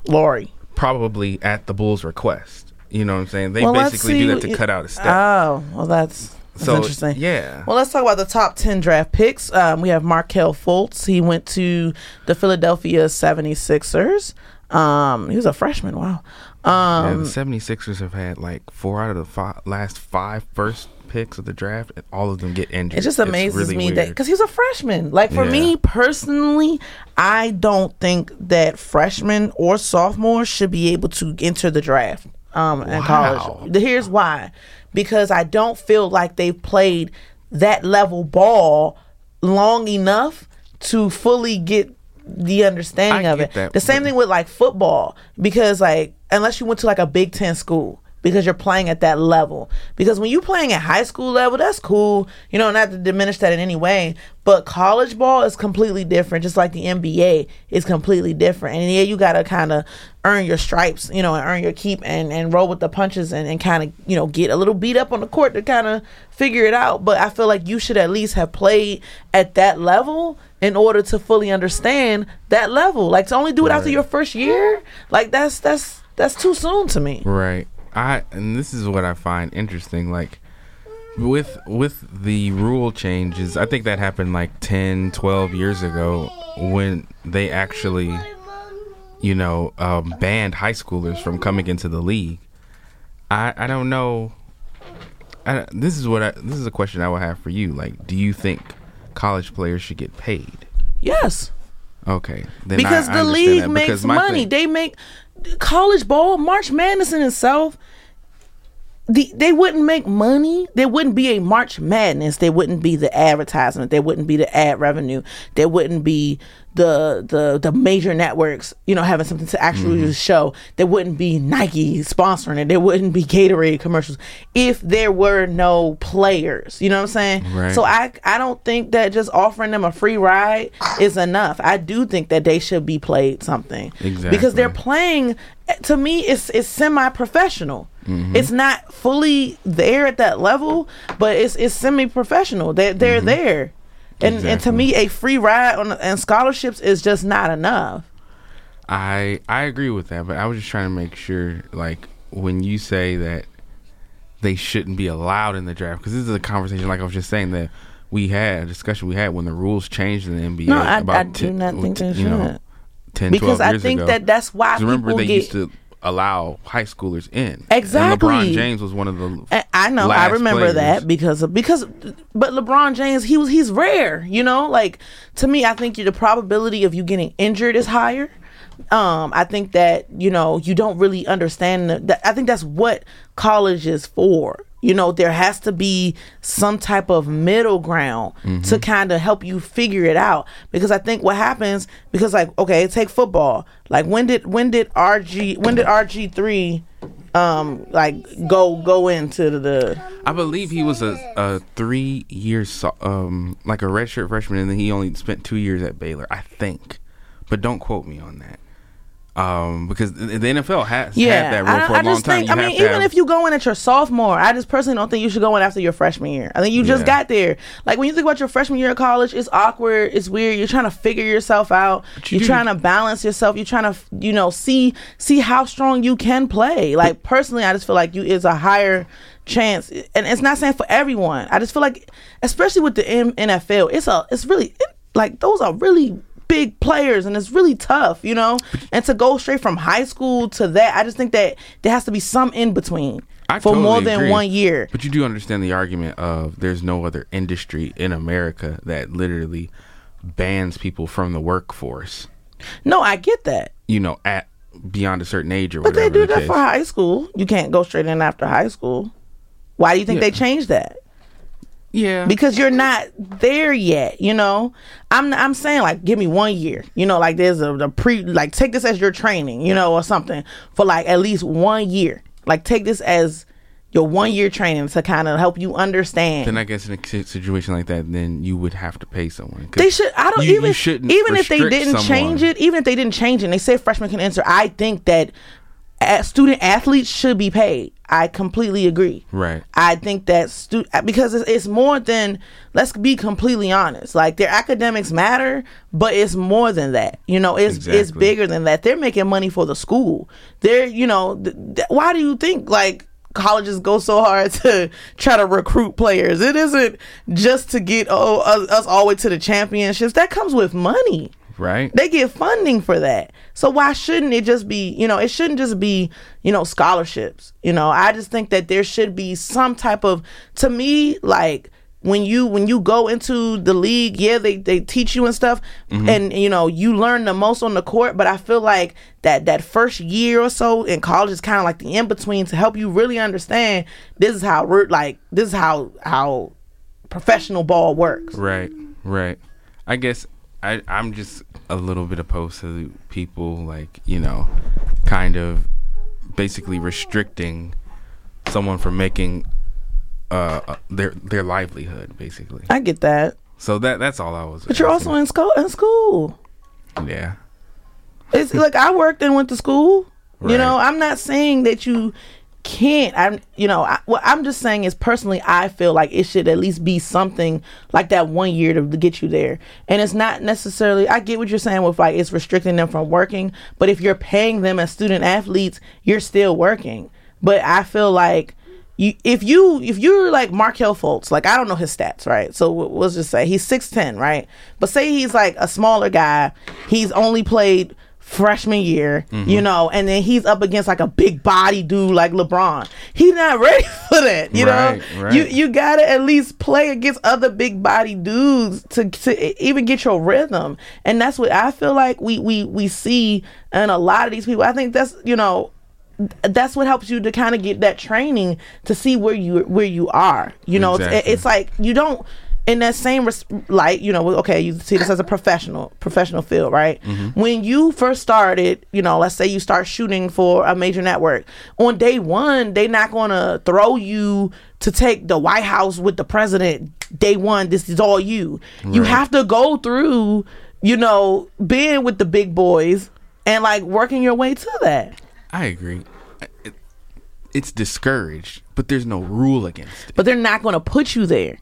Lauri. probably at the Bulls' request. You know what I'm saying? They Well, basically do that to cut out a step. Oh, well, that's, that's so interesting. yeah, Well, let's talk about the top 10 draft picks. Um, we have Markelle Fultz. He went to the Philadelphia 76ers. Um, he was a freshman. Wow. yeah, Um, the 76ers have had like four out of the five, last five first picks of the draft, and all of them get injured. it just amazes really me that because he's a freshman. Like for Yeah. me personally, I don't think that freshmen or sophomores should be able to enter the draft um, in college. Here's why: because I don't feel like they've played that level ball long enough to fully get the understanding I of it. that, the same thing with like football because like unless you went to like a Big Ten school because you're playing at that level. Because when you're playing at high school level, that's cool. You know, not to diminish that in any way, but college ball is completely different. Just like the NBA is completely different. And yeah, you gotta kind of earn your stripes, you know, and earn your keep and, and roll with the punches and, and kind of, you know, get a little beat up on the court to kind of figure it out. But I feel like you should at least have played at that level in order to fully understand that level. Like to only do it after your first year, like that's that's that's too soon to me. right. I and this is what I find interesting. Like with with the rule changes, I think that happened like 10, 12 years ago when they actually, you know, um, banned high schoolers from coming into the league. I I don't know. I, this is what I this is a question I would have for you. Like, do you think college players should get paid? Yes. Okay. Then because I- the league makes money. thing- they make college ball, March Madness in itself. The, they wouldn't make money. There wouldn't be a March Madness. There wouldn't be the advertisement. There wouldn't be the ad revenue. There wouldn't be the the the major networks. You know, having something to actually Mm-hmm. show. There wouldn't be Nike sponsoring it. There wouldn't be Gatorade commercials if there were no players. You know what I'm saying? Right. So I I don't think that just offering them a free ride is enough. I do think that they should be played something exactly. because they're playing. To me, it's it's semi professional. Mm-hmm. It's not fully there at that level, but it's it's semi professional. They're they're there, and and to Mm-hmm. Me, a free ride on and scholarships is just not enough. I I agree with that, but I was just trying to make sure, like, when you say that they shouldn't be allowed in the draft, because this is a conversation, like I was just saying that we had a discussion we had when the rules changed in the NBA. No, I- about I do ten- not think they you know, should. 10, Because 12 I think ago. that that's why remember they get- used to allow high schoolers in. Exactly. And LeBron James was one of the. I- I know. I remember players. that because of, because, but LeBron James, he was he's rare. You know, like to me, I think the probability of you getting injured is higher. Um, I think that you know you don't really understand. The, that, I think that's what college is for. You know, there has to be some type of middle ground to kind of help you figure it out. Because I think what happens, because like, okay, take football. Like when did when did RG when did RG three um like go go into the I believe he was a, a three year um like a redshirt freshman, and then he only spent two years at Baylor, I think. But don't quote me on that, um, because the, NFL has yeah had that rule I, for a I long just time. think I mean even have- if you go in at your sophomore I just personally don't think you should go in after your freshman year. I think you just Yeah. got there. Like when you think about your freshman year of college it's awkward it's weird. You're trying to figure yourself out. You you're do- trying to balance yourself. You're trying to you know see see how strong you can play. Like personally I just feel like you is a higher chance. And it's not saying for everyone. I just feel like especially with the M- NFL it's a it's really it, like those are really big players and it's really tough, you know? And to go straight from high school to that, I just think that there has to be some in between I for totally more than agree. one year. But you do understand the argument of there's no other industry in America that literally bans people from the workforce. No, I get that. You know, at beyond a certain age or But whatever. But they do the that case. for high school. You can't go straight in after high school. Why do you think Yeah. they changed that? Yeah, because you're not there yet you know i'm i'm saying like give me one year you know like there's a the pre like take this as your training you know or something for like at least one year like take this as your one year training to kind of help you understand then I guess in a situation like that, then you would have to pay someone. they should. I don't you- you even. shouldn't even if they didn't someone. change it, even if they didn't change it, and they say freshmen can enter. I think that student athletes should be paid. I completely agree. Right. I think that stu- because it's, it's more than. Let's be completely honest. Like their academics matter, but it's more than that. You know, it's it's bigger than that. They're making money for the school. They're you know. Th- th- why do you think like? colleges go so hard <laughs> to try to recruit players. It isn't just to get oh, us, us all the way to the championships. That comes with money. Right. They get funding for that. So why shouldn't it just be, you know, it shouldn't just be, you know, scholarships. You know, I just think that there should be some type of to me like when you when you go into the league, yeah, they, they teach you and stuff mm-hmm. and you know, you learn the most on the court, but I feel like that that first year or so in college is kind of like the in between to help you really understand this is how we're like this is how how professional ball works. Right, right. I guess I I'm just a little bit opposed to people like you know, kind of basically restricting someone from making uh uh, their their livelihood basically. I get that. So that that's all I was. But you're also in school in school. yeah. It's like I worked and went to school. You know, I'm not saying that you can't. I'm, you know, I, what I'm just saying is personally, I feel like it should at least be something like that one year to, get you there. And it's not necessarily. I get what you're saying with like it's restricting them from working, but if you're paying them as student athletes, you're still working. But I feel like. You, if you if you're like Markelle Fultz, like I don't know his stats, right? So let's just say he's six ten, right? But say he's like a smaller guy, he's only played freshman year, Mm-hmm. you know, and then he's up against like a big body dude like LeBron. He's not ready <laughs> for that, you Right, know. right. You you gotta at least play against other big body dudes to to even get your rhythm, and that's what I feel like we we we see in a lot of these people. I think that's you know that's what helps you to kind of get that training to see where you where you are. You know, it's, it's like you don't in that same res- light. You know, okay, you see this as a professional professional field, right? Mm-hmm. When you first started, you know, let's say you start shooting for a major network on day one, they not going to throw you to take the White House with the president. Day one, this is all you. You have to go through, you know, being with the big boys and like working your way to that. I agree. It, it's discouraged, but there's no rule against it. but they're not going to put you there.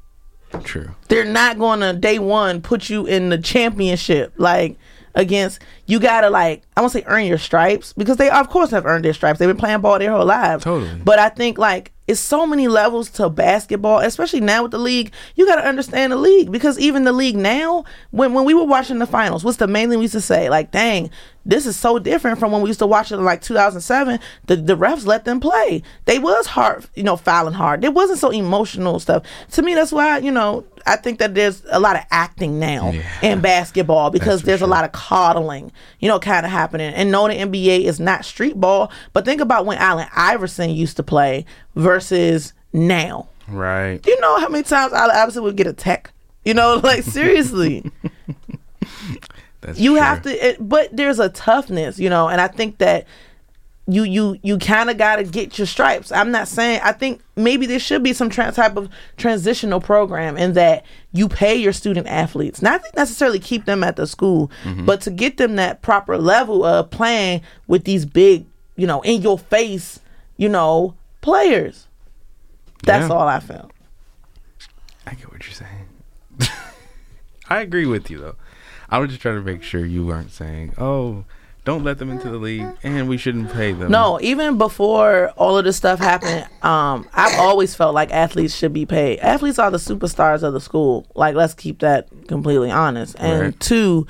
True. They're not going to day one put you in the championship like against. You got to like I won't say earn your stripes because they of course have earned their stripes. They've been playing ball their whole lives. Totally. But I think like it's so many levels to basketball, especially now with the league. You got to understand the league because even the league now, when when we were watching the finals, what's the main thing we used to say? Like, dang, this is so different from when we used to watch it in like 2007. The the refs let them play. They was hard, you know, fouling hard. It wasn't so emotional stuff. To me, that's why you know I think that there's a lot of acting now Yeah. in basketball because there's a lot of coddling, you know, kind of happening. And no, the NBA is not street ball, but think about when Allen Iverson used to play versus now. Right. You know how many times Allen Iverson would get a tech? You know, like <laughs> seriously, That's you true. have to. It, but there's a toughness, you know, and I think that you you you kind of got to get your stripes. I'm not saying. I think maybe there should be some tra- type of transitional program in that you pay your student athletes, not necessarily keep them at the school, Mm-hmm. but to get them that proper level of playing with these big, you know, in your face, you know, players. That's Yeah. all I felt. I get what you're saying. <laughs> I agree with you though. I was just trying to make sure you weren't saying, "Oh, don't let them into the league, and we shouldn't pay them." No, even before all of this stuff happened, um, I've always felt like athletes should be paid. Athletes are the superstars of the school. Like, let's keep that completely honest. And Right. two,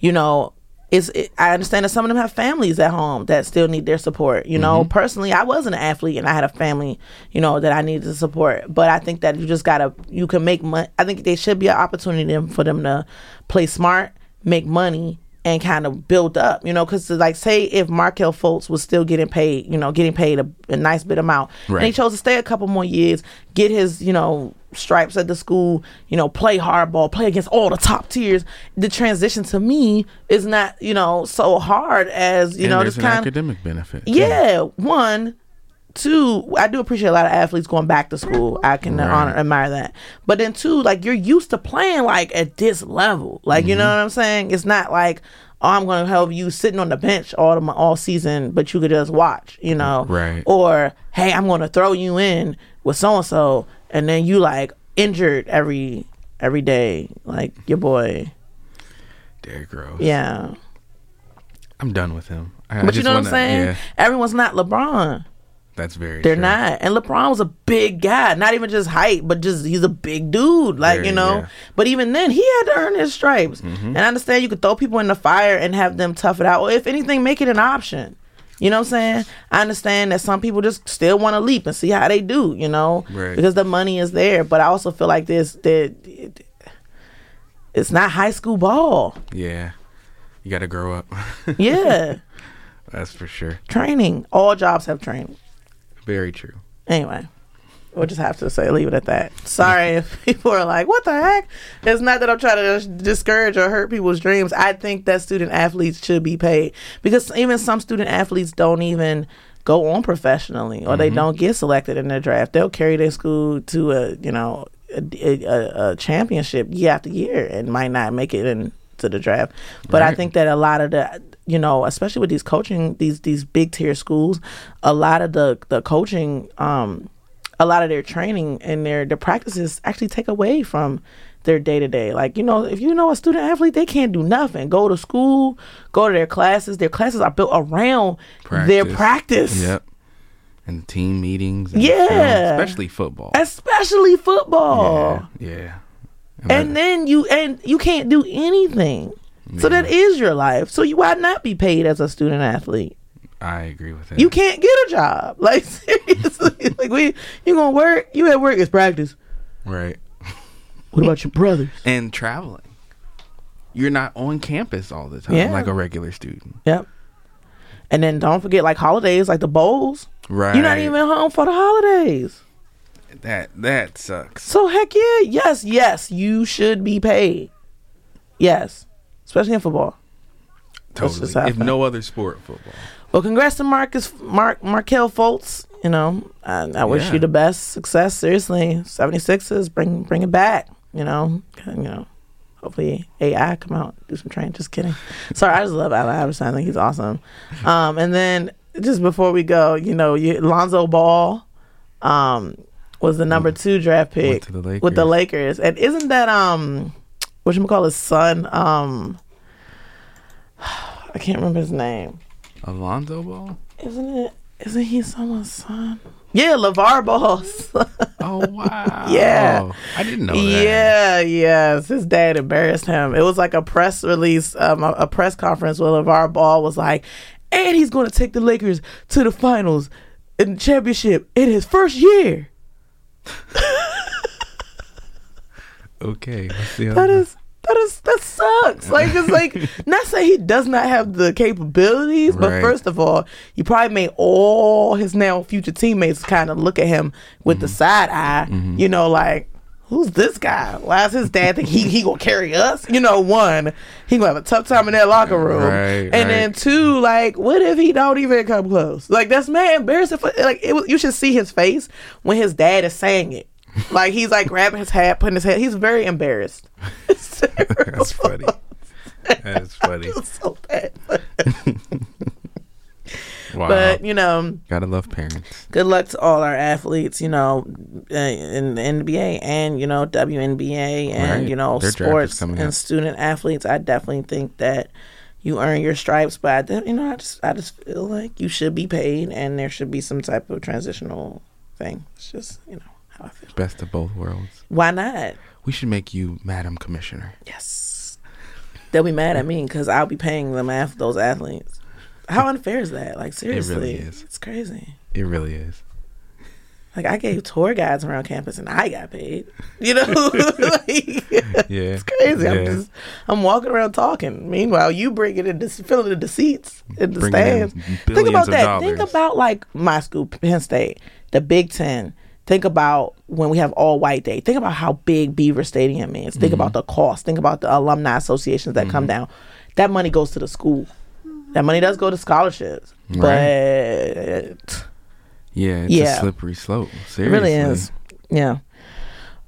you know, it's it, I understand that some of them have families at home that still need their support. You know, personally, I wasn't an athlete and I had a family, you know, that I needed to support. But I think that you just gotta you can make money. I think there should be an opportunity for them to play smart, make money, and kind of build up, you know, because like say if Markelle Fultz was still getting paid, you know, getting paid a, a nice bit amount, right. and he chose to stay a couple more years, get his, you know, stripes at the school, you know, play hardball, play against all the top tiers. The transition to me is not, you know, so hard as you and know, just kind of academic benefit. too. yeah. One, two. I do appreciate a lot of athletes going back to school. I can Right. honor admire that. But then two, like you're used to playing like at this level. Like you know Mm-hmm. what I'm saying? It's not like oh, I'm going to help you sitting on the bench all the, all season, but you could just watch. You know, Right. Or hey, I'm going to throw you in with so and so, and then you like injured every every day, like your boy. Derrick Rose. Yeah. I'm done with him. I, I But you just know what I'm saying? Yeah, Everyone's not LeBron. That's very. They're true. not. And LeBron was a big guy, not even just height, but just he's a big dude. Like, Very, you know. yeah. Mm-hmm. But even then, he had to earn his stripes. And I understand you could throw people in the fire and have them tough it out. Or if anything, make it an option. You know what I'm saying? I understand that some people just still want to leap and see how they do, you know? Right. Because the money is there. But I also feel like this that it- it's not high school ball. Yeah, you got to grow up. <laughs> Yeah. that's for sure. training. All jobs have training. Very true. Anyway, we'll just have to say leave it at that. Sorry if <laughs> people are like, "What the heck?" It's not that I'm trying to dis- discourage or hurt people's dreams. I think that student athletes should be paid because even some student athletes don't even go on professionally or they mm-hmm. don't get selected in their draft. They'll carry their school to a you know a, a, a championship year after year and might not make it into the draft. But I think that a lot of the you know especially with these coaching these these big tier schools a lot of the the coaching um a lot of their training and their their practices actually take away from their day to day. Like, you know, if you know a student athlete, they can't do nothing. Go to school, go to their classes. Their classes are built around their practice. Yep. And team meetings. And Yeah. film, especially football. Especially football. Yeah. yeah. And then you and you can't do anything. So that is your life. So you why not be paid as a student athlete? I agree with that. You can't get a job. <laughs> Like seriously, <laughs> like we you gonna work? You at work? It's practice. right. What about your brothers? <laughs> And traveling. You're not on campus all the time Yeah. like a regular student. Yep. And then don't forget like holidays, like the bowls. Right. You're not even home for the holidays. That that sucks. So heck yeah, yes, yes, you should be paid. Yes, especially in football. That's just Totally. If no other sport, football. Well, congrats to Marcus, Mark, Markelle Fultz. You know, I, I wish Yeah. you the best success. Seriously, 76ers, bring bring it back. You know, you know. Hopefully AI come out do some training. Just kidding. <laughs> Sorry, I just love Allen Iverson. I think he's awesome. Um, and then just before we go, you know, you, Lonzo Ball um, was the number two draft pick the with the Lakers. And isn't that um, what you call his son? Um, <sighs> I can't remember his name. Alonzo Ball? Isn't it? Isn't he someone's son? Yeah, LeVar Ball's. <laughs> Oh wow. Yeah. I didn't know that. yeah, yes. His dad embarrassed him. It was like a press release, um, a, a press conference where LeVar Ball was like, and he's going to take the Lakers to the finals in the championship in his first year. <laughs> Okay. Let's see how That is that is that sucks. Like it's like <laughs> not say he does not have the capabilities, but Right. first of all, you probably made all his now future teammates kind of look at him with Mm-hmm. the side eye. You know, like who's this guy? Why is his dad think he he gonna carry us? You know, one he gonna have a tough time in that locker room, Right, and then two, like what if he don't even come close? Like that's man embarrassing. For, like it was, you should see his face when his dad is saying it. Like he's like grabbing his hat, putting his head. He's very embarrassed. <laughs> <laughs> It's. That's funny. That's funny. So bad. <laughs> Wow. But you know, Gotta love parents. good luck to all our athletes. You know, uh, in the NBA and you know WNBA and Right. you know Their sports and up. student athletes. I definitely think that you earn your stripes, but I, you know, I just I just feel like you should be paid, and there should be some type of transitional thing. It's just you know how I feel. Best of both worlds. Why not? We should make you Madam Commissioner. Yes. They'll be mad at me because I'll be paying them after those athletes. How unfair is that? Like seriously, is. it's crazy. It really is. Like I gave tour guides around campus and I got paid. You know, <laughs> like, Yeah. it's crazy. I'm just I'm walking around talking. Meanwhile, you bring it in filling the seats in the Bringing in stands. Think about that. Think about like my school, Penn State, the Big Ten. Think about when we have all white day. Think about how big Beaver Stadium is. Think Mm-hmm. about the cost. Think about the alumni associations that come down. That money goes to the school. That money does go to scholarships. But Yeah, it's Yeah. a slippery slope. it really is. Yeah.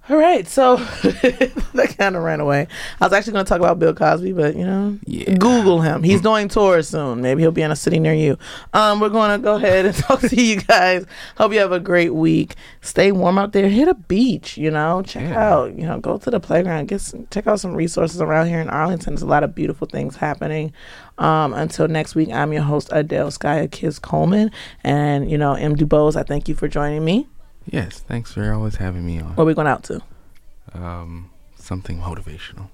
All right, so <laughs> that kind of ran away. I was actually going to talk about Bill Cosby, but you know, Yeah. Google him. He's doing tours soon. Maybe he'll be in a city near you. Um, we're going to go ahead and <laughs> talk to you guys. Hope you have a great week. Stay warm out there. Hit a beach. You know, check Yeah. out. You know, go to the playground. Get some, check out some resources around here in Arlington. There's a lot of beautiful things happening. Um, until next week, I'm your host, Adell Skya Kiz Coleman. And, you know, M. Dubose, I thank you for joining me. Yes, thanks for always having me on. What are we going out to? Um, something motivational.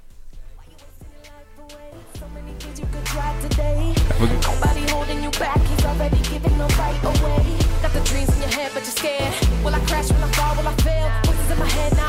Nobody holding you back, he's already giving the away. Got the dreams in your head, but you're scared. Will I crash? Will I fall? Will I fail? Voices in my head.